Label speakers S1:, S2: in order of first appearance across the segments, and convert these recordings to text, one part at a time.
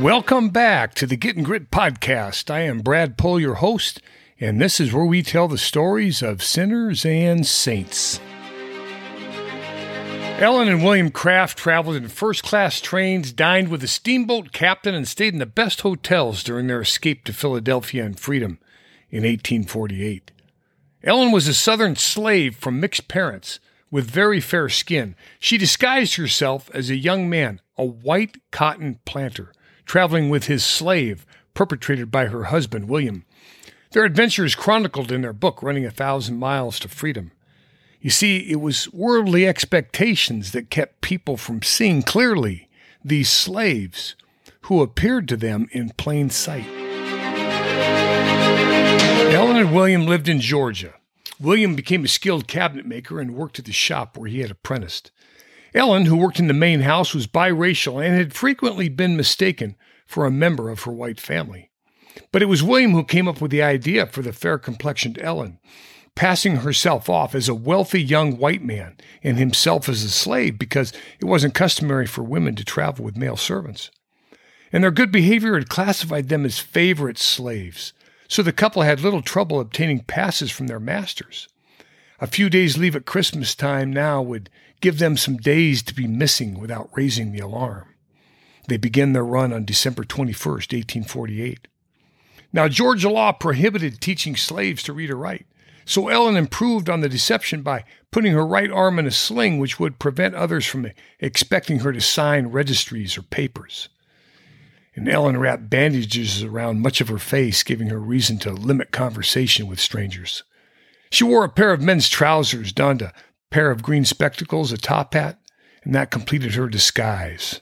S1: Welcome back to the Getting Grit podcast. I am Brad Pohl, your host, and this is where we tell the stories of sinners and saints. Ellen and William Craft traveled in first class trains, dined with a steamboat captain, and stayed in the best hotels during their escape to Philadelphia and freedom in 1848. Ellen was a Southern slave from mixed parents with very fair skin. She disguised herself as a young man, a white cotton planter traveling with his slave, perpetrated by her husband, William. Their adventure is chronicled in their book, Running a Thousand Miles to Freedom. You see, it was worldly expectations that kept people from seeing clearly these slaves who appeared to them in plain sight. Ellen and William lived in Georgia. William became a skilled cabinet maker and worked at the shop where he had apprenticed. Ellen, who worked in the main house, was biracial and had frequently been mistaken for a member of her white family. But it was William who came up with the idea for the fair complexioned Ellen, passing herself off as a wealthy young white man and himself as a slave because it wasn't customary for women to travel with male servants. And their good behavior had classified them as favorite slaves, so the couple had little trouble obtaining passes from their masters. A few days' leave at Christmas time now would give them some days to be missing without raising the alarm. They began their run on December 21st, 1848. Now, Georgia law prohibited teaching slaves to read or write, so Ellen improved on the deception by putting her right arm in a sling, which would prevent others from expecting her to sign registries or papers. And Ellen wrapped bandages around much of her face, giving her reason to limit conversation with strangers. She wore a pair of men's trousers, donned a pair of green spectacles, a top hat, and that completed her disguise.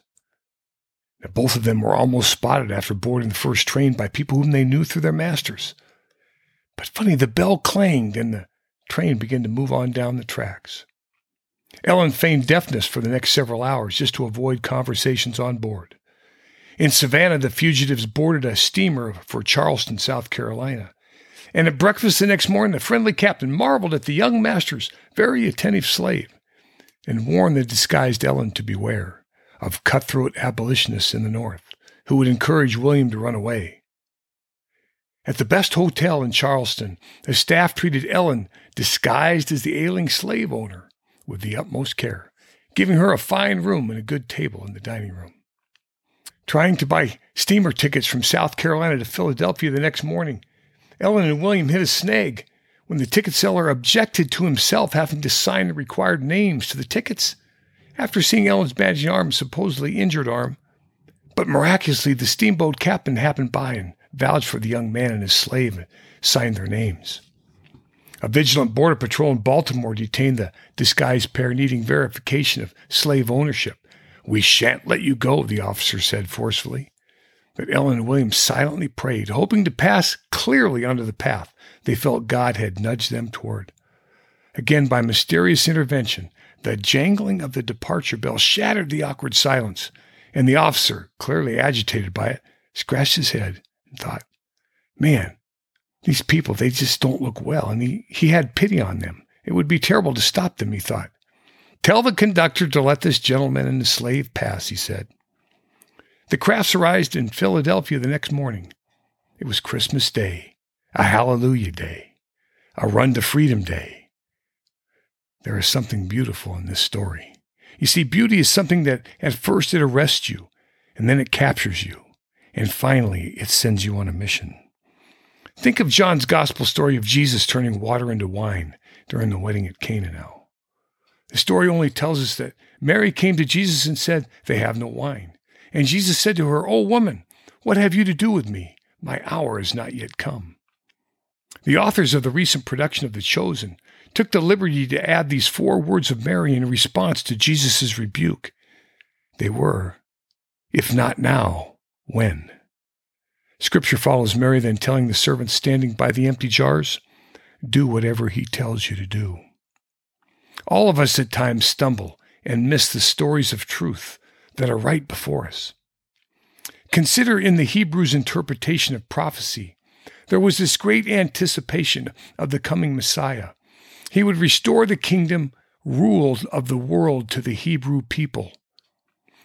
S1: Now, both of them were almost spotted after boarding the first train by people whom they knew through their masters. But funny, the bell clanged and the train began to move on down the tracks. Ellen feigned deafness for the next several hours just to avoid conversations on board. In Savannah, the fugitives boarded a steamer for Charleston, South Carolina. And at breakfast the next morning, the friendly captain marveled at the young master's very attentive slave and warned the disguised Ellen to beware of cutthroat abolitionists in the North who would encourage William to run away. At the best hotel in Charleston, the staff treated Ellen, disguised as the ailing slave owner, with the utmost care, giving her a fine room and a good table in the dining room. Trying to buy steamer tickets from South Carolina to Philadelphia the next morning, Ellen and William hit a snag when the ticket seller objected to himself having to sign the required names to the tickets after seeing Ellen's badged arm, supposedly injured arm. But miraculously, the steamboat captain happened by and vouched for the young man and his slave and signed their names. A vigilant border patrol in Baltimore detained the disguised pair needing verification of slave ownership. We shan't let you go, the officer said forcefully. But Ellen and William silently prayed, hoping to pass clearly onto the path they felt God had nudged them toward. Again, by mysterious intervention, the jangling of the departure bell shattered the awkward silence, and the officer, clearly agitated by it, scratched his head and thought, Man, these people, they just don't look well. And he, he had pity on them. It would be terrible to stop them, he thought. Tell the conductor to let this gentleman and the slave pass, he said. The Crafts arrived in Philadelphia the next morning. It was Christmas Day, a Hallelujah Day, a Run to Freedom Day. There is something beautiful in this story. You see, beauty is something that at first it arrests you, and then it captures you, and finally it sends you on a mission. Think of John's gospel story of Jesus turning water into wine during the wedding at Cana. Now. The story only tells us that Mary came to Jesus and said, They have no wine. And Jesus said to her, O woman, what have you to do with me? My hour is not yet come. The authors of the recent production of The Chosen took the liberty to add these four words of Mary in response to Jesus' rebuke. They were, If not now, when? Scripture follows Mary then telling the servants standing by the empty jars, Do whatever he tells you to do. All of us at times stumble and miss the stories of truth that are right before us. Consider in the Hebrews' interpretation of prophecy, there was this great anticipation of the coming Messiah. He would restore the kingdom rule of the world to the Hebrew people.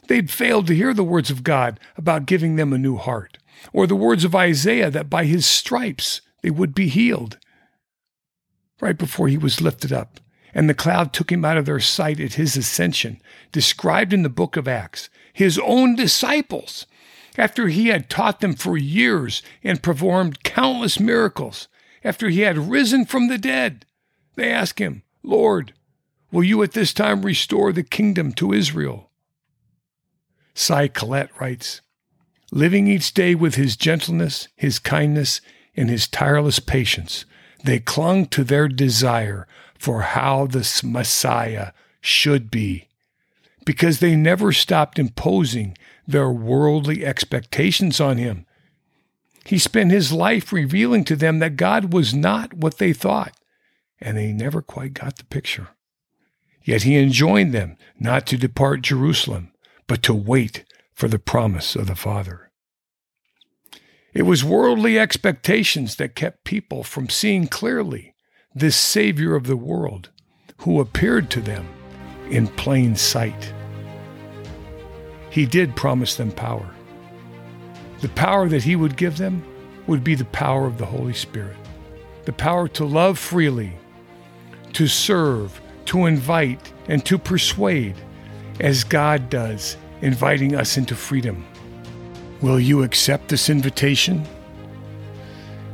S1: They'd failed to hear the words of God about giving them a new heart, or the words of Isaiah that by his stripes they would be healed. Right before he was lifted up, and the cloud took him out of their sight at his ascension, described in the book of Acts, his own disciples, after he had taught them for years and performed countless miracles, after he had risen from the dead, they asked him, Lord, will you at this time restore the kingdom to Israel? Cy Collette writes, Living each day with his gentleness, his kindness, and his tireless patience, they clung to their desire for how the Messiah should be, because they never stopped imposing their worldly expectations on him. He spent his life revealing to them that God was not what they thought, and they never quite got the picture. Yet he enjoined them not to depart Jerusalem, but to wait for the promise of the Father. It was worldly expectations that kept people from seeing clearly this Savior of the world who appeared to them in plain sight. He did promise them power. The power that He would give them would be the power of the Holy Spirit, the power to love freely, to serve, to invite, and to persuade, as God does, inviting us into freedom. Will you accept this invitation?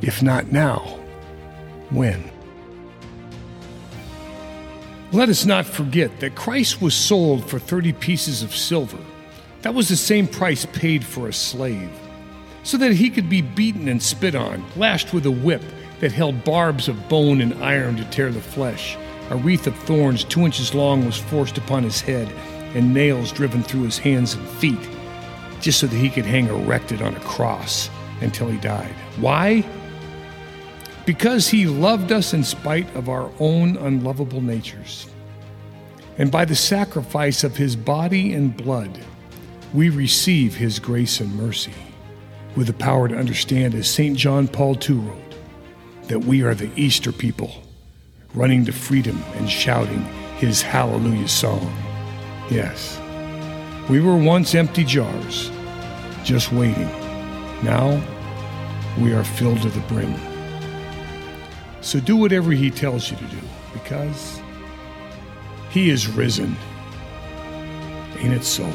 S1: If not now, when? Let us not forget that Christ was sold for 30 pieces of silver. That was the same price paid for a slave, so that he could be beaten and spit on, lashed with a whip that held barbs of bone and iron to tear the flesh. A wreath of thorns two inches long was forced upon his head, and nails driven through his hands and feet just so that he could hang erected on a cross until he died. Why? Because he loved us in spite of our own unlovable natures. And by the sacrifice of his body and blood, we receive his grace and mercy with the power to understand, as St. John Paul II wrote, that we are the Easter people running to freedom and shouting his hallelujah song. Yes. We were once empty jars, just waiting. Now we are filled to the brim. So do whatever He tells you to do, because He is risen. Ain't it so?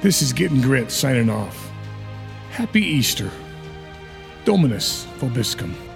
S1: This is Getting Grit signing off. Happy Easter. Dominus Vobiscum.